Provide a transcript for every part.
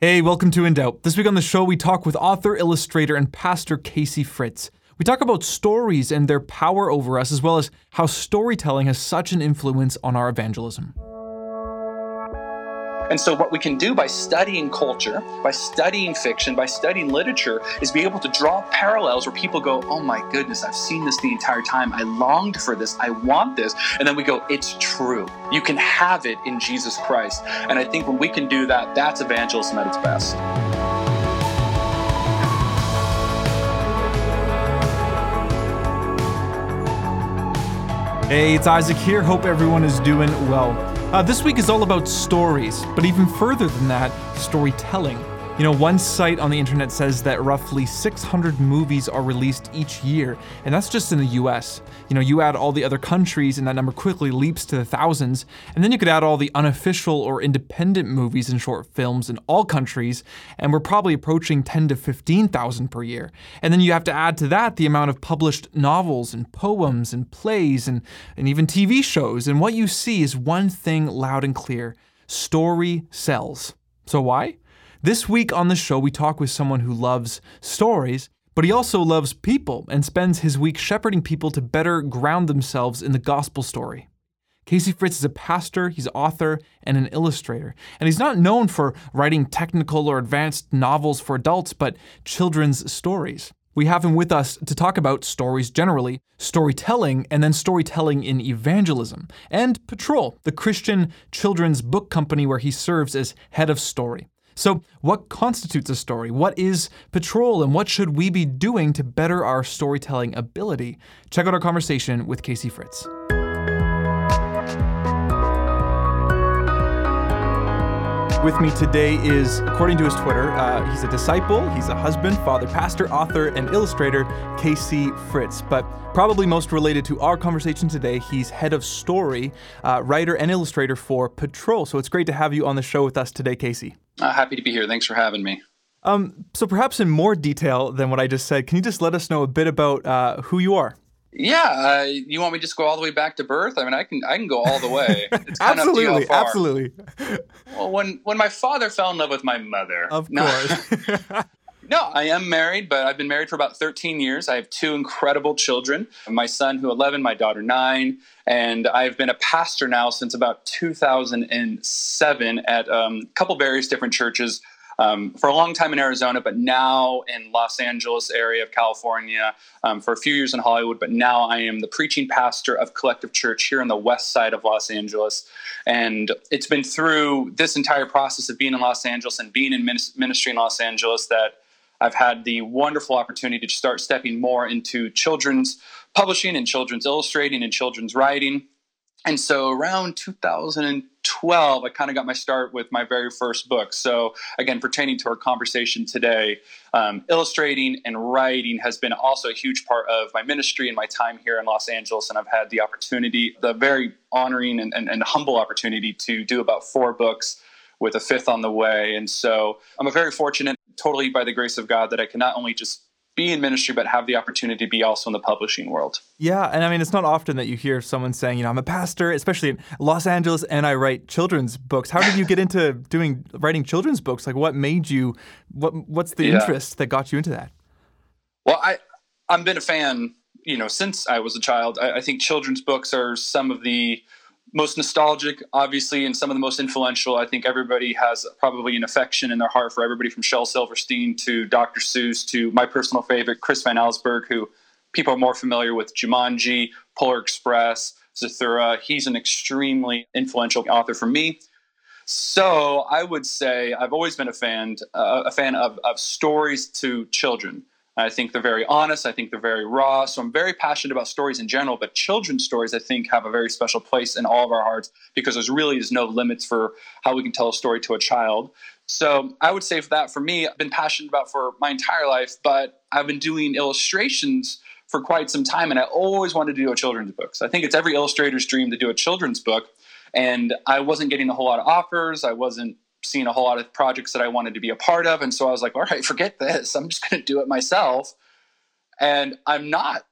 Hey, welcome to InDoubt. This week on the show, we talk with author, illustrator, and pastor Casey Fritz. We talk about stories and their power over us, as well as how storytelling has such an influence on our evangelism. And so, what we can do by studying culture, by studying fiction, by studying literature, is be able to draw parallels where people go, Oh my goodness, I've seen this the entire time. I longed for this. I want this. And then we go, It's true. You can have it in Jesus Christ. And I think when we can do that, that's evangelism at its best. Hey, it's Isaac here. Hope everyone is doing well. Uh, this week is all about stories, but even further than that, storytelling. You know, one site on the internet says that roughly 600 movies are released each year, and that's just in the US. You know, you add all the other countries, and that number quickly leaps to the thousands, and then you could add all the unofficial or independent movies and short films in all countries, and we're probably approaching 10 to 15,000 per year. And then you have to add to that the amount of published novels and poems and plays and, and even TV shows, and what you see is one thing loud and clear story sells. So why? This week on the show, we talk with someone who loves stories, but he also loves people and spends his week shepherding people to better ground themselves in the gospel story. Casey Fritz is a pastor, he's author, and an illustrator. And he's not known for writing technical or advanced novels for adults, but children's stories. We have him with us to talk about stories generally, storytelling, and then storytelling in evangelism, and Patrol, the Christian children's book company where he serves as head of story. So, what constitutes a story? What is patrol, and what should we be doing to better our storytelling ability? Check out our conversation with Casey Fritz. With me today is, according to his Twitter, uh, he's a disciple, he's a husband, father, pastor, author, and illustrator, Casey Fritz. But probably most related to our conversation today, he's head of story, uh, writer, and illustrator for Patrol. So it's great to have you on the show with us today, Casey. Uh, happy to be here. Thanks for having me. Um, so, perhaps in more detail than what I just said, can you just let us know a bit about uh, who you are? Yeah, uh, you want me to just go all the way back to birth? I mean, I can I can go all the way. absolutely, absolutely. Well, when when my father fell in love with my mother, of course. No, no, I am married, but I've been married for about 13 years. I have two incredible children: my son, who 11, my daughter nine, and I've been a pastor now since about 2007 at um, a couple various different churches um, for a long time in Arizona, but now in Los Angeles area of California, um, for a few years in Hollywood, but now I am the preaching pastor of Collective Church here on the west side of Los Angeles. And it's been through this entire process of being in Los Angeles and being in ministry in Los Angeles that I've had the wonderful opportunity to start stepping more into children's publishing and children's illustrating and children's writing. And so around 2012, I kind of got my start with my very first book. So, again, pertaining to our conversation today, um, illustrating and writing has been also a huge part of my ministry and my time here in Los Angeles. And I've had the opportunity, the very honoring and, and, and humble opportunity to do about four books with a fifth on the way. And so I'm a very fortunate, totally by the grace of God, that I can not only just be in ministry, but have the opportunity to be also in the publishing world. Yeah, and I mean, it's not often that you hear someone saying, you know, I'm a pastor, especially in Los Angeles, and I write children's books. How did you get into doing writing children's books? Like, what made you? What What's the yeah. interest that got you into that? Well, I I've been a fan, you know, since I was a child. I, I think children's books are some of the most nostalgic, obviously, and some of the most influential. I think everybody has probably an affection in their heart for everybody from Shel Silverstein to Dr. Seuss to my personal favorite, Chris Van Allsburg, who people are more familiar with Jumanji, Polar Express, Zathura. He's an extremely influential author for me. So I would say I've always been a fan, uh, a fan of, of stories to children. I think they're very honest. I think they're very raw. So I'm very passionate about stories in general, but children's stories I think have a very special place in all of our hearts because there's really is no limits for how we can tell a story to a child. So I would say for that for me, I've been passionate about for my entire life, but I've been doing illustrations for quite some time and I always wanted to do a children's book. So I think it's every illustrator's dream to do a children's book. And I wasn't getting a whole lot of offers. I wasn't seen a whole lot of projects that I wanted to be a part of. And so I was like, all right, forget this. I'm just going to do it myself. And I'm not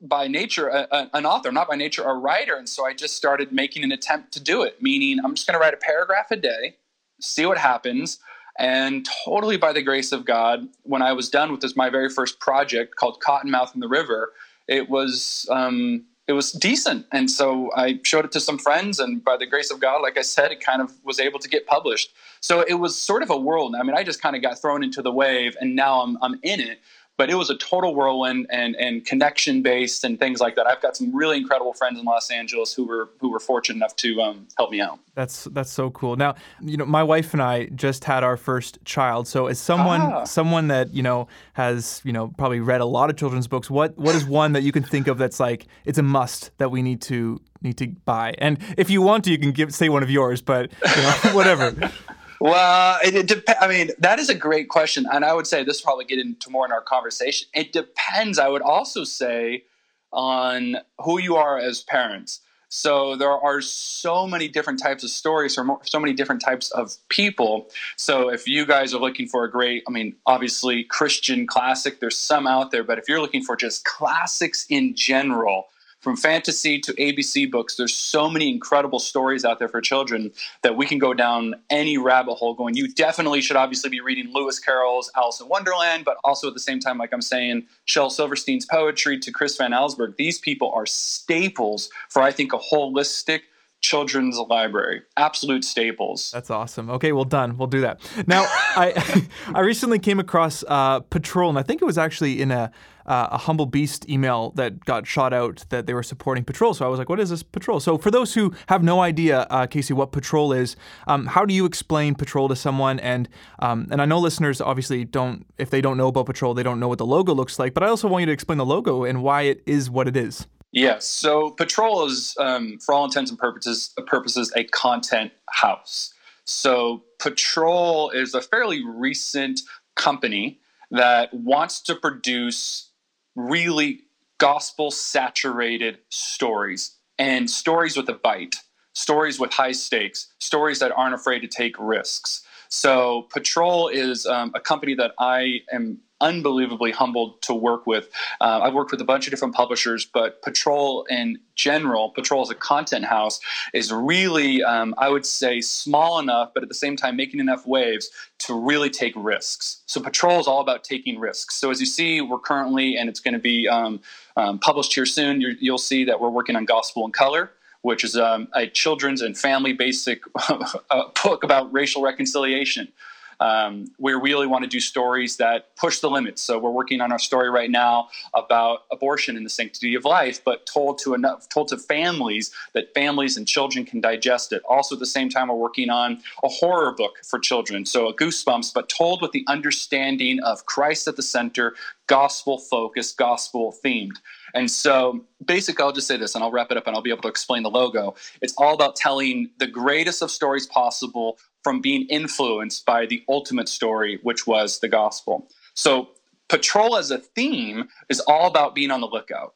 by nature a, a, an author, I'm not by nature a writer. And so I just started making an attempt to do it, meaning I'm just going to write a paragraph a day, see what happens. And totally by the grace of God, when I was done with this, my very first project called Cottonmouth and the River, it was um, it was decent. And so I showed it to some friends, and by the grace of God, like I said, it kind of was able to get published. So it was sort of a whirlwind. I mean, I just kind of got thrown into the wave, and now I'm I'm in it but it was a total whirlwind and and connection based and things like that. I've got some really incredible friends in Los Angeles who were who were fortunate enough to um, help me out. That's that's so cool. Now, you know, my wife and I just had our first child. So, as someone ah. someone that you know has you know probably read a lot of children's books, what what is one that you can think of that's like it's a must that we need to need to buy? And if you want to, you can give say one of yours, but you know, whatever. Well, it, it depends. I mean, that is a great question, and I would say this will probably get into more in our conversation. It depends. I would also say on who you are as parents. So there are so many different types of stories or so many different types of people. So if you guys are looking for a great, I mean, obviously Christian classic, there's some out there, but if you're looking for just classics in general, from fantasy to ABC books, there's so many incredible stories out there for children that we can go down any rabbit hole going. You definitely should obviously be reading Lewis Carroll's Alice in Wonderland, but also at the same time, like I'm saying, Shel Silverstein's poetry to Chris Van Allsburg. These people are staples for, I think, a holistic children's library. Absolute staples. That's awesome. Okay well done. We'll do that. Now i i recently came across uh, patrol and i think it was actually in a uh, a humble beast email that got shot out that they were supporting patrol so i was like what is this patrol so for those who have no idea uh, casey what patrol is um, how do you explain patrol to someone and um, and i know listeners obviously don't if they don't know about patrol they don't know what the logo looks like but i also want you to explain the logo and why it is what it is Yes. So Patrol is, um, for all intents and purposes, purposes, a content house. So Patrol is a fairly recent company that wants to produce really gospel saturated stories and stories with a bite, stories with high stakes, stories that aren't afraid to take risks. So Patrol is um, a company that I am unbelievably humbled to work with. Uh, I've worked with a bunch of different publishers, but Patrol in general, Patrol as a content house, is really, um, I would say, small enough, but at the same time making enough waves to really take risks. So Patrol is all about taking risks. So as you see, we're currently, and it's going to be um, um, published here soon, you will see that we're working on Gospel in Color which is um, a children's and family basic book about racial reconciliation um, we really want to do stories that push the limits. So we're working on our story right now about abortion and the sanctity of life, but told to enough, told to families that families and children can digest it. Also, at the same time, we're working on a horror book for children, so a Goosebumps, but told with the understanding of Christ at the center, gospel focused, gospel themed. And so, basically, I'll just say this and I'll wrap it up and I'll be able to explain the logo. It's all about telling the greatest of stories possible from being influenced by the ultimate story, which was the gospel. So, patrol as a theme is all about being on the lookout.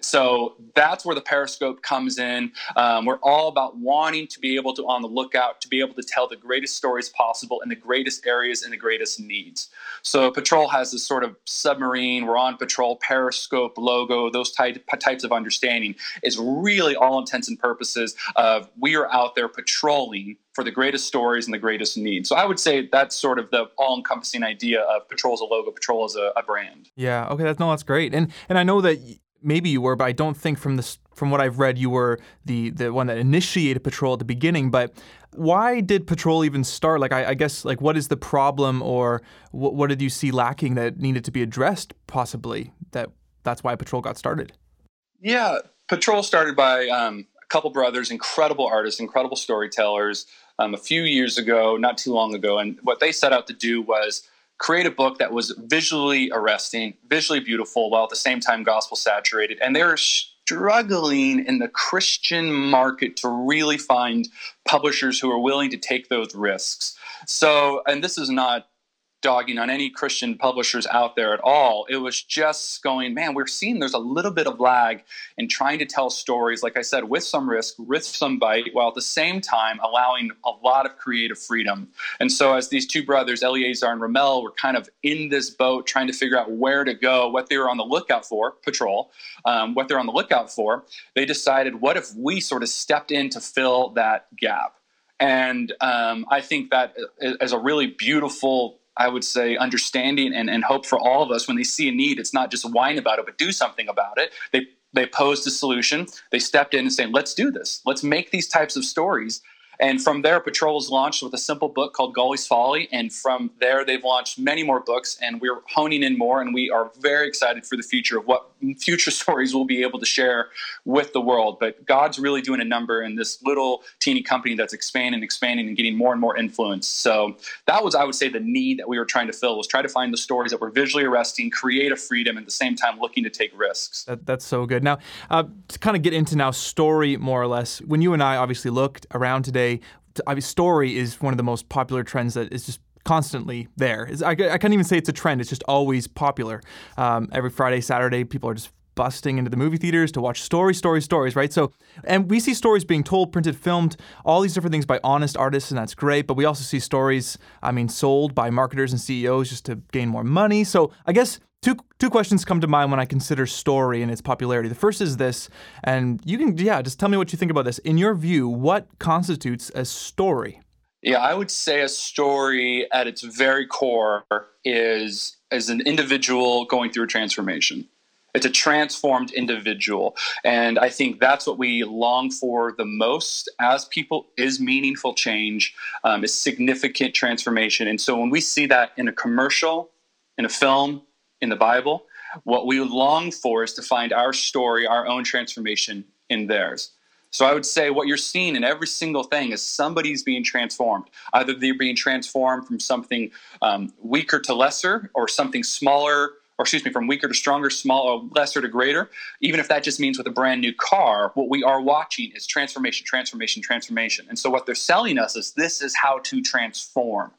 So that's where the Periscope comes in. Um, we're all about wanting to be able to on the lookout to be able to tell the greatest stories possible in the greatest areas and the greatest needs. So Patrol has this sort of submarine. We're on Patrol Periscope logo. Those type, types of understanding is really all intents and purposes of we are out there patrolling for the greatest stories and the greatest needs. So I would say that's sort of the all-encompassing idea of Patrol as a logo, Patrol as a, a brand. Yeah. Okay. That's no, that's great. And and I know that maybe you were, but I don't think from this from what I've read you were the the one that initiated patrol at the beginning. But why did patrol even start? Like I, I guess like what is the problem, or what, what did you see lacking that needed to be addressed? Possibly that that's why patrol got started. Yeah, patrol started by um, couple brothers, incredible artists, incredible storytellers. Um, a few years ago, not too long ago, and what they set out to do was create a book that was visually arresting, visually beautiful, while at the same time gospel saturated. And they're struggling in the Christian market to really find publishers who are willing to take those risks. So, and this is not dogging on any Christian publishers out there at all. It was just going, man, we're seeing there's a little bit of lag in trying to tell stories, like I said, with some risk, with some bite, while at the same time allowing a lot of creative freedom. And so, as these two brothers, Eleazar and Ramel, were kind of in this boat trying to figure out where to go, what they were on the lookout for, patrol, um, what they're on the lookout for, they decided, what if we sort of stepped in to fill that gap? And um, I think that is a really beautiful, I would say, understanding and, and hope for all of us when they see a need. It's not just whine about it, but do something about it. They they posed a solution. They stepped in and saying, "Let's do this. Let's make these types of stories." And from there, Patrol was launched with a simple book called Gully's Folly. And from there, they've launched many more books, and we're honing in more. And we are very excited for the future of what future stories we'll be able to share with the world. But God's really doing a number in this little teeny company that's expanding, expanding, and getting more and more influence. So that was, I would say, the need that we were trying to fill was try to find the stories that were visually arresting, create a freedom, and at the same time looking to take risks. That, that's so good. Now, uh, to kind of get into now story more or less, when you and I obviously looked around today I mean, story is one of the most popular trends that is just constantly there. I, I can't even say it's a trend. It's just always popular. Um, every Friday, Saturday, people are just busting into the movie theaters to watch stories, stories, stories, right? So, and we see stories being told, printed, filmed, all these different things by honest artists, and that's great. But we also see stories, I mean, sold by marketers and CEOs just to gain more money. So, I guess two two questions come to mind when I consider story and its popularity. The first is this, and you can yeah, just tell me what you think about this. In your view, what constitutes a story? Yeah, I would say a story at its very core is as an individual going through a transformation. It's a transformed individual. And I think that's what we long for the most as people is meaningful change, um, is significant transformation. And so when we see that in a commercial, in a film, in the Bible. What we long for is to find our story, our own transformation in theirs. So I would say what you're seeing in every single thing is somebody's being transformed. Either they're being transformed from something um, weaker to lesser, or something smaller, or excuse me, from weaker to stronger, smaller, lesser to greater. Even if that just means with a brand new car, what we are watching is transformation, transformation, transformation. And so what they're selling us is this is how to transform.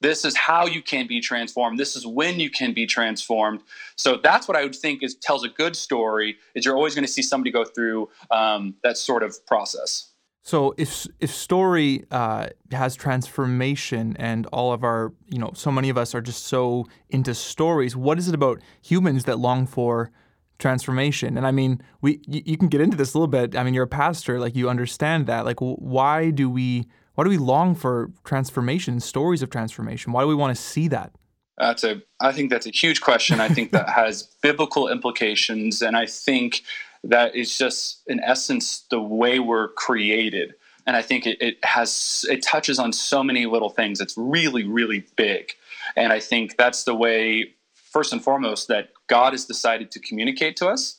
This is how you can be transformed. This is when you can be transformed. So that's what I would think is tells a good story. Is you're always going to see somebody go through um, that sort of process. So if if story uh, has transformation, and all of our you know so many of us are just so into stories, what is it about humans that long for transformation? And I mean, we you, you can get into this a little bit. I mean, you're a pastor, like you understand that. Like, why do we why do we long for transformation, stories of transformation? Why do we want to see that? That's a. I think that's a huge question. I think that has biblical implications, and I think that is just, in essence, the way we're created. And I think it, it has it touches on so many little things. It's really, really big, and I think that's the way, first and foremost, that God has decided to communicate to us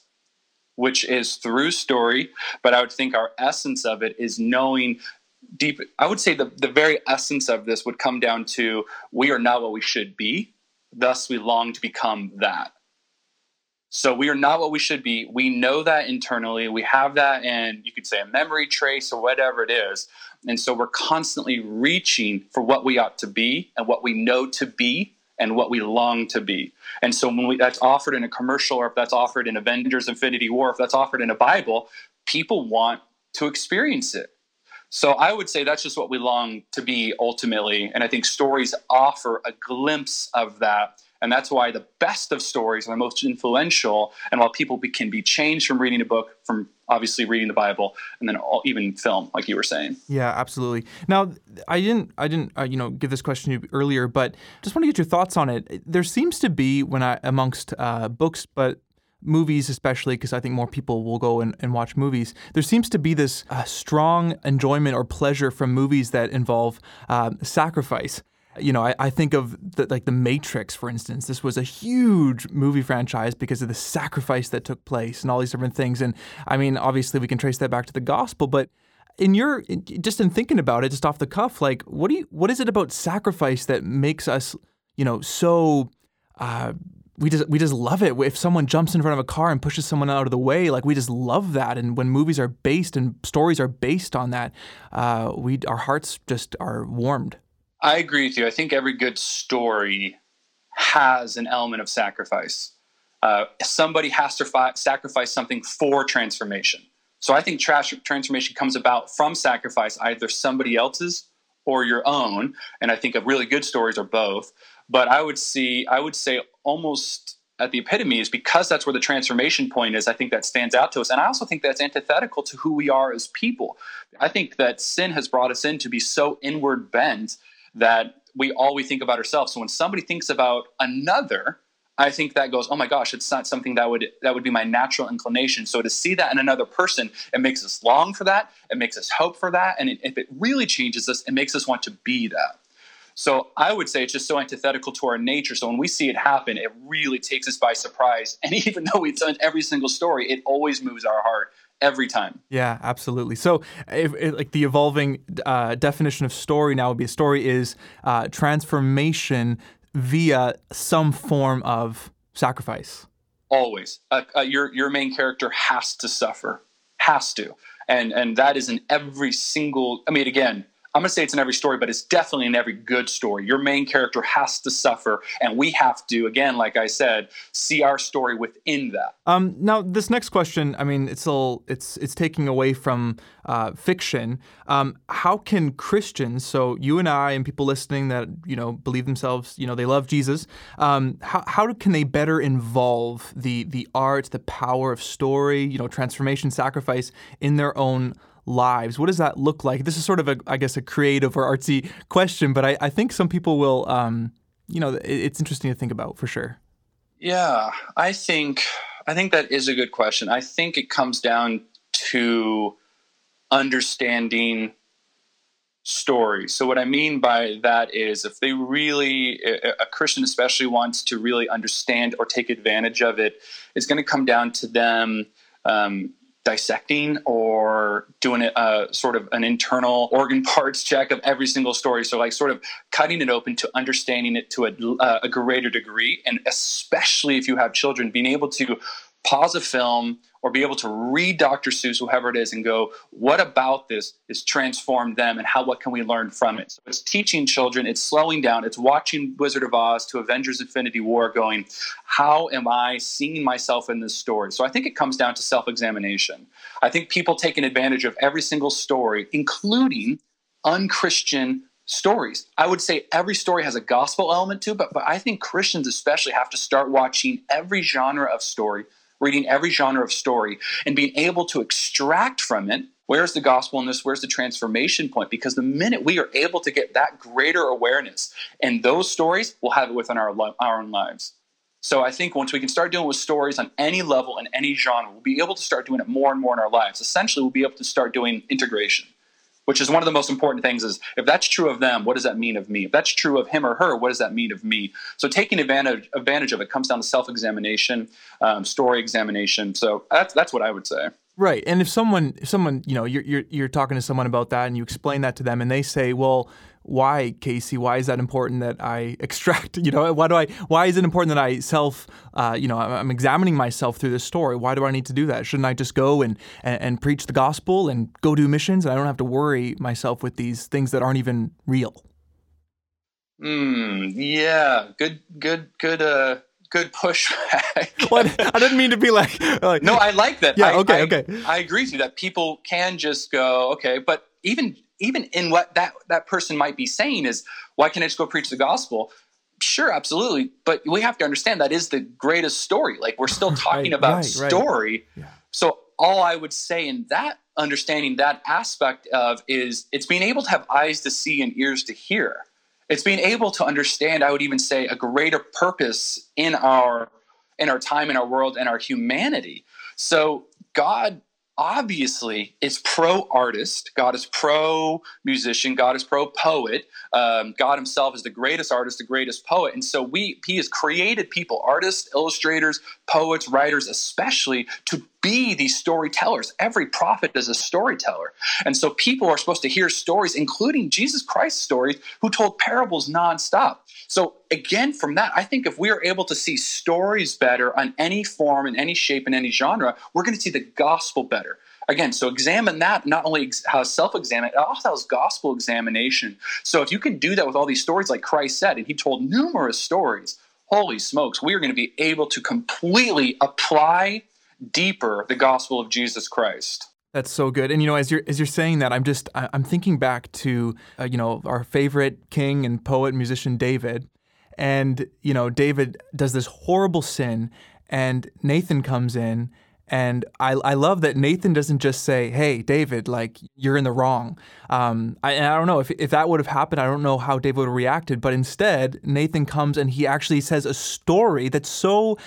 which is through story, but I would think our essence of it is knowing deep i would say the, the very essence of this would come down to we are not what we should be thus we long to become that. So we are not what we should be. We know that internally. We have that and you could say a memory trace or whatever it is. And so we're constantly reaching for what we ought to be and what we know to be and what we long to be. And so when we, that's offered in a commercial or if that's offered in avengers infinity war if that's offered in a bible people want to experience it so I would say that's just what we long to be ultimately. And I think stories offer a glimpse of that. And that's why the best of stories are the most influential. And while people be, can be changed from reading a book, from obviously reading the Bible, and then all, even film, like you were saying. Yeah, absolutely. Now, I didn't, I didn't, uh, you know, give this question to you earlier, but just want to get your thoughts on it. There seems to be, when I amongst uh, books, but movies, especially because I think more people will go and, and watch movies, there seems to be this uh, strong enjoyment or pleasure from movies that involve uh, sacrifice. You know, I, I think of the, like The Matrix, for instance. This was a huge movie franchise because of the sacrifice that took place and all these different things. And I mean, obviously, we can trace that back to the gospel, but in your just in thinking about it, just off the cuff, like what do you what is it about sacrifice that makes us, you know, so uh, we just we just love it. If someone jumps in front of a car and pushes someone out of the way, like we just love that. And when movies are based and stories are based on that, uh, we our hearts just are warmed. I agree with you. I think every good story has an element of sacrifice. Uh, somebody has to fi- sacrifice something for transformation. So I think tra- transformation comes about from sacrifice, either somebody else's or your own. And I think of really good stories are both. But I would see, I would say almost at the epitome is because that's where the transformation point is. I think that stands out to us. And I also think that's antithetical to who we are as people. I think that sin has brought us in to be so inward bent that we all we think about ourselves. So when somebody thinks about another, I think that goes, oh my gosh, it's not something that would that would be my natural inclination. So to see that in another person, it makes us long for that. It makes us hope for that, and it, if it really changes us, it makes us want to be that. So I would say it's just so antithetical to our nature. So when we see it happen, it really takes us by surprise. And even though it's in every single story, it always moves our heart every time. Yeah, absolutely. So, if, if, like the evolving uh, definition of story now would be a story is uh, transformation via some form of sacrifice. Always, uh, uh, your your main character has to suffer, has to, and and that is in every single. I mean, again, I'm going to say it's in every story, but it's definitely in every good story. Your main character has to suffer, and we have to, again, like I said, see our story within that. Um, now, this next question, I mean, it's all it's it's taking away from uh, fiction. Um, how can Christians, so you and I, and people listening that you know believe themselves, you know, they love Jesus, um, how how can they better involve the the art, the power of story, you know, transformation, sacrifice in their own lives? What does that look like? This is sort of a, I guess, a creative or artsy question, but I, I think some people will, um, you know, it, it's interesting to think about for sure. Yeah, I think I think that is a good question. I think it comes down to understanding stories. So what I mean by that is if they really a Christian especially wants to really understand or take advantage of it, it's going to come down to them um, dissecting or doing a sort of an internal organ parts check of every single story. So, like, sort of cutting it open to understanding it to a, uh, a greater degree. And especially if you have children, being able to pause a film or be able to read Dr. Seuss, whoever it is, and go, what about this has transformed them and how what can we learn from it? So it's teaching children, it's slowing down, it's watching Wizard of Oz to Avengers Infinity War going, how am I seeing myself in this story? So I think it comes down to self-examination. I think people taking advantage of every single story, including unchristian stories. I would say every story has a gospel element to it, but, but I think Christians especially have to start watching every genre of story reading every genre of story and being able to extract from it where's the gospel in this where's the transformation point? Because the minute we are able to get that greater awareness and those stories we'll have it within our, our own lives. So i think once we can start doing with stories on any level and any genre we'll be able to start doing it more and more in our lives. Essentially we'll be able to start doing integration which is one of the most important things is if that's true of them what does that mean of me? If that's true of him or her what does that mean of me? So taking advantage advantage of it comes down to self-examination um, story examination. So that's that's what i would say. Right. And if someone if someone you know you're, you're you're talking to someone about that and you explain that to them and they say well why casey why is that important that i extract you know why do i why is it important that i self uh, you know i'm examining myself through this story why do i need to do that shouldn't i just go and, and, and preach the gospel and go do missions and i don't have to worry myself with these things that aren't even real Hmm. yeah good good good uh good pushback. well, I didn't mean to be like, like, No, I like that. Yeah, I, okay, I, okay. I agree with you that people can just go, okay, but even even in what that that person might be saying is why can't i just go preach the gospel? Sure absolutely but we have to understand that is the greatest story. Like we're still talking right, about right, story. Right. Yeah. so all i would say in that understanding that aspect of is it's being able to have eyes to see and ears to hear. It's being able to understand i would even say a greater purpose in our in our time in our world and our humanity. So god obviously is pro artist. God is pro musician. God is pro poet. Um, God Himself is the greatest artist, the greatest poet. And so we He has created people, artists, illustrators, poets, writers, especially to be these storytellers. Every prophet is a storyteller. And so people are supposed to hear stories, including Jesus Christ's stories, who told parables nonstop. So again, from that, I think if we are able to see stories better on any form, in any shape, in any genre, we're going to see the gospel better. Again, so examine that not only how uh, self-examine, it also has gospel examination. So if you can do that with all these stories, like Christ said, and he told numerous stories, holy smokes, we are going to be able to completely apply deeper the gospel of Jesus Christ. That's so good. And you know, as you're as you're saying that, I'm just I'm thinking back to uh, you know our favorite king and poet musician David, and you know David does this horrible sin, and Nathan comes in. And I, I love that Nathan doesn't just say, "Hey, David, like you're in the wrong." Um, I, and I don't know if, if that would have happened. I don't know how David would have reacted. But instead, Nathan comes and he actually says a story that's so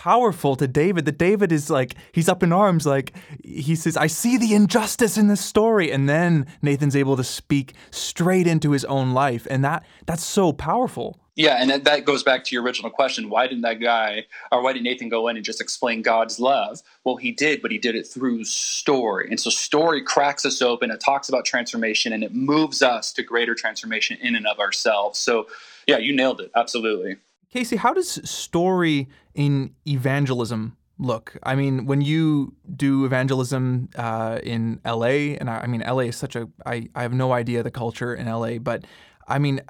powerful to David that David is like he's up in arms like he says I see the injustice in this story and then Nathan's able to speak straight into his own life and that that's so powerful. Yeah, and that goes back to your original question. Why didn't that guy, or why did Nathan go in and just explain God's love? Well, he did, but he did it through story. And so, story cracks us open. It talks about transformation and it moves us to greater transformation in and of ourselves. So, yeah, you nailed it. Absolutely. Casey, how does story in evangelism look? I mean, when you do evangelism uh, in LA, and I, I, mean, LA is such a, I, I have no idea the culture in LA, but I mean,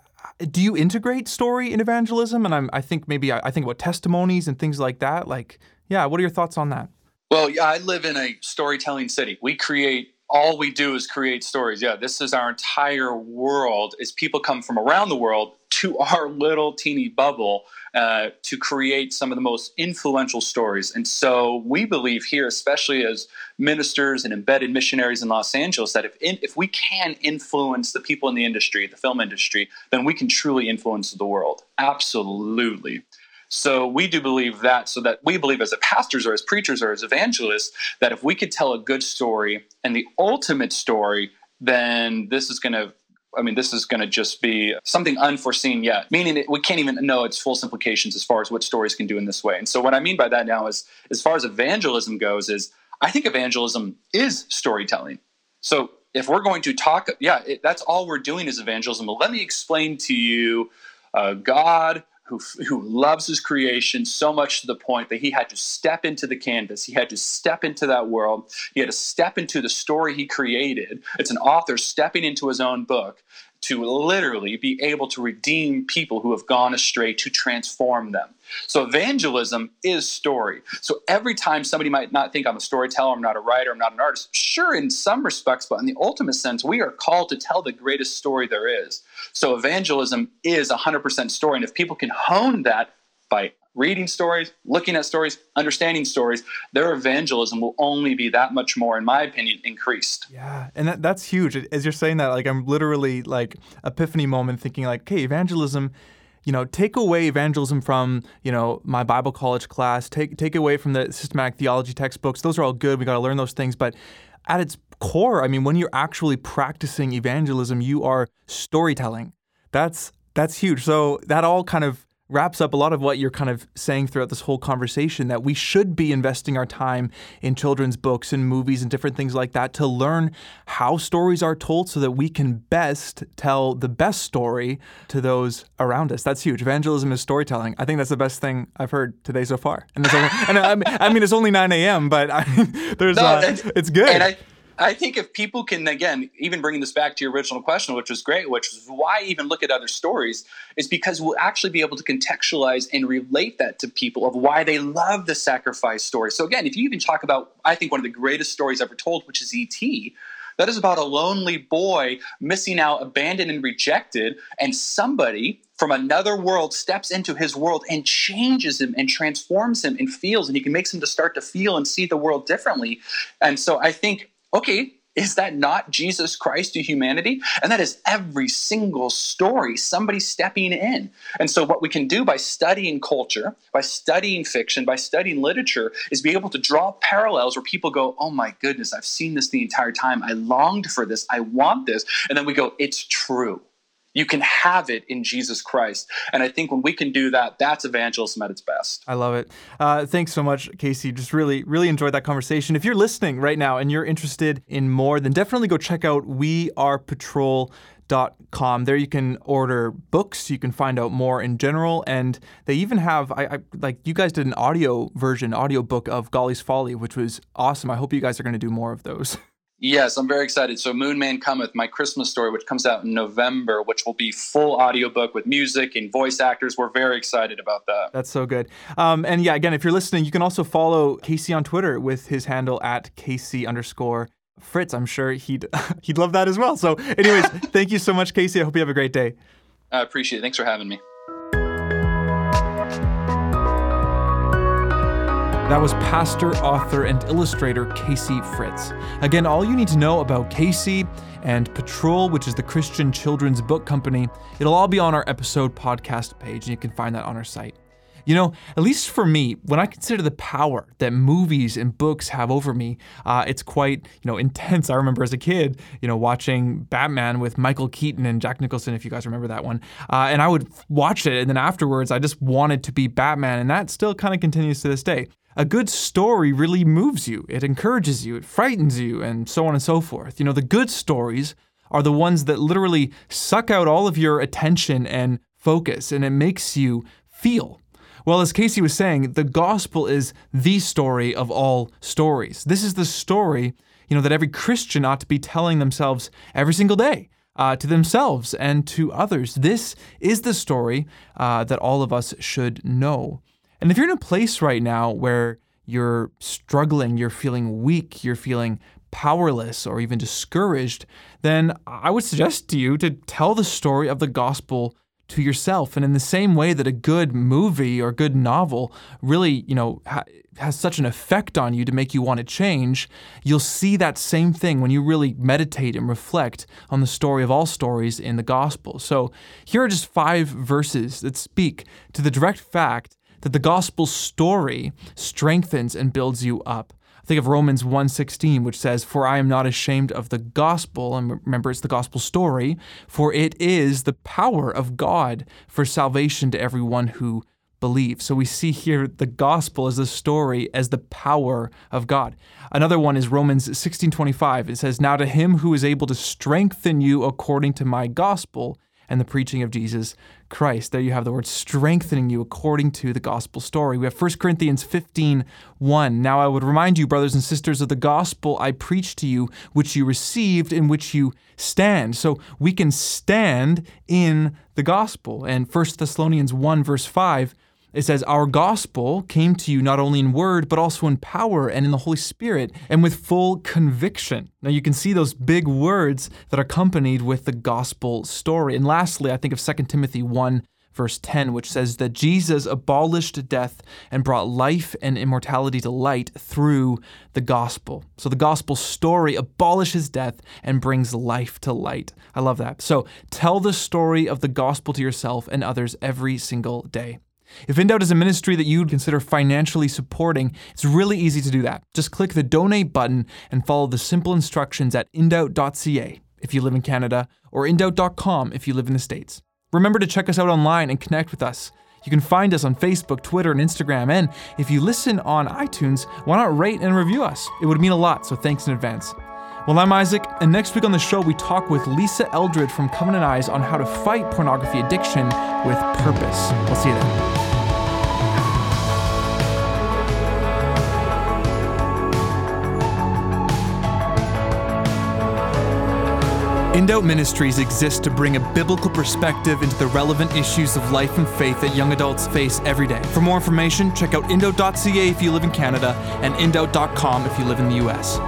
do you integrate story in evangelism? And I'm, I think maybe I, I think about testimonies and things like that. Like, yeah, what are your thoughts on that? Well, yeah, I live in a storytelling city. We create all we do is create stories. Yeah, this is our entire world. Is people come from around the world to our little teeny bubble uh, to create some of the most influential stories. And so we believe here, especially as ministers and embedded missionaries in Los Angeles, that if in, if we can influence the people in the industry, the film industry, then we can truly influence the world. Absolutely. So we do believe that, so that we believe as pastors or as preachers or as evangelists, that if we could tell a good story and the ultimate story, then this is going to I mean, this is going to just be something unforeseen yet, meaning we can't even know its full implications as far as what stories can do in this way. And so, what I mean by that now is, as far as evangelism goes, is I think evangelism is storytelling. So, if we're going to talk, yeah, it, that's all we're doing is evangelism. Well, let me explain to you uh, God who, who loves his creation so much to the point that he had to step into the canvas. He had to step into that world. He had to step into the story he created. It's an author stepping into his own book to literally be able to redeem people who have gone astray, to transform them. So, evangelism is story. So, every time somebody might not think I'm a storyteller, I'm not a writer, I'm not an artist, sure, in some respects, but in the ultimate sense, we are called to tell the greatest story there is. So, evangelism is 100% story. And if people can hone that by reading stories, looking at stories, understanding stories, their evangelism will only be that much more, in my opinion, increased. Yeah, and that, that's huge. As you're saying that, like I'm literally like epiphany moment, thinking like, okay, evangelism. You know, take away evangelism from you know my Bible college class. Take take away from the systematic theology textbooks. Those are all good. We got to learn those things, but at its core, I mean, when you're actually practicing evangelism, you are storytelling. That's that's huge. So that all kind of wraps up a lot of what you're kind of saying throughout this whole conversation that we should be investing our time in children's books and movies and different things like that to learn how stories are told so that we can best tell the best story to those around us. That's huge. Evangelism is storytelling. I think that's the best thing I've heard today so far. And, only, and I, mean, it's only 9 a.m., but I there's no, uh, it's good. I think if people can, again, even bringing this back to your original question, which was great, which is why even look at other stories, is because we'll actually be able to contextualize and relate that to people of why they love the sacrifice story. So, again, if you even talk about, I think, one of the greatest stories ever told, which is E.T., that is about a lonely boy missing out, abandoned, and rejected, and somebody from another world steps into his world and changes him and transforms him and feels, and he can makes him to start to feel and see the world differently. And so I think okay, is that not Jesus Christ to humanity? And that is every single story, somebody stepping in. And so, what we can do by studying culture, by studying fiction, by studying literature, is be able to draw parallels where people go, Oh my goodness, I've seen this the entire time. I longed for this. I want this. And then we go, It's true. You can have it in Jesus Christ. And I think when we can do that, that's evangelism at its best. I love it. Uh, thanks so much, Casey. Just really, really enjoyed that conversation. If you're listening right now and you're interested in more, then definitely go check out wearepatrol.com. There you can order books, you can find out more in general, and they even have I, I like you guys did an audio version, audio book of Golly's Folly, which was awesome. I hope you guys are going to do more of those. Yes, I'm very excited. So Moon Man Cometh, my Christmas story, which comes out in November, which will be full audiobook with music and voice actors. We're very excited about that. That's so good. Um, and yeah, again, if you're listening, you can also follow Casey on Twitter with his handle at Casey underscore Fritz. I'm sure he'd he'd love that as well. So, anyways, thank you so much, Casey. I hope you have a great day. I appreciate it. Thanks for having me. That was pastor, author, and illustrator Casey Fritz. Again, all you need to know about Casey and Patrol, which is the Christian children's book company, it'll all be on our episode podcast page, and you can find that on our site. You know, at least for me, when I consider the power that movies and books have over me, uh, it's quite, you know, intense. I remember as a kid, you know, watching Batman with Michael Keaton and Jack Nicholson, if you guys remember that one. Uh, and I would watch it, and then afterwards, I just wanted to be Batman, and that still kind of continues to this day. A good story really moves you, it encourages you, it frightens you, and so on and so forth. You know, the good stories are the ones that literally suck out all of your attention and focus, and it makes you feel. Well, as Casey was saying, the gospel is the story of all stories. This is the story, you know, that every Christian ought to be telling themselves every single day. Uh, to themselves and to others. This is the story uh, that all of us should know. And if you're in a place right now where you're struggling, you're feeling weak, you're feeling powerless, or even discouraged, then I would suggest to you to tell the story of the gospel to yourself. And in the same way that a good movie or good novel really, you know, ha- has such an effect on you to make you want to change, you'll see that same thing when you really meditate and reflect on the story of all stories in the gospel. So here are just five verses that speak to the direct fact that the gospel story strengthens and builds you up. Think of Romans 1:16 which says for I am not ashamed of the gospel and remember it's the gospel story for it is the power of God for salvation to everyone who believes. So we see here the gospel as the story as the power of God. Another one is Romans 16:25. It says now to him who is able to strengthen you according to my gospel and the preaching of Jesus Christ. There you have the word strengthening you according to the gospel story. We have 1 Corinthians 15 1. Now I would remind you, brothers and sisters, of the gospel I preached to you, which you received, in which you stand. So we can stand in the gospel. And 1 Thessalonians 1, verse 5 it says, Our gospel came to you not only in word, but also in power and in the Holy Spirit and with full conviction. Now you can see those big words that are accompanied with the gospel story. And lastly, I think of 2 Timothy 1, verse 10, which says that Jesus abolished death and brought life and immortality to light through the gospel. So the gospel story abolishes death and brings life to light. I love that. So tell the story of the gospel to yourself and others every single day. If InDoubt is a ministry that you'd consider financially supporting, it's really easy to do that. Just click the donate button and follow the simple instructions at indoubt.ca if you live in Canada or indoubt.com if you live in the States. Remember to check us out online and connect with us. You can find us on Facebook, Twitter, and Instagram. And if you listen on iTunes, why not rate and review us? It would mean a lot, so thanks in advance. Well, I'm Isaac, and next week on the show, we talk with Lisa Eldred from Covenant Eyes on how to fight pornography addiction with purpose. We'll see you then. InDoubt Ministries exists to bring a biblical perspective into the relevant issues of life and faith that young adults face every day. For more information, check out indoubt.ca if you live in Canada and indoubt.com if you live in the US.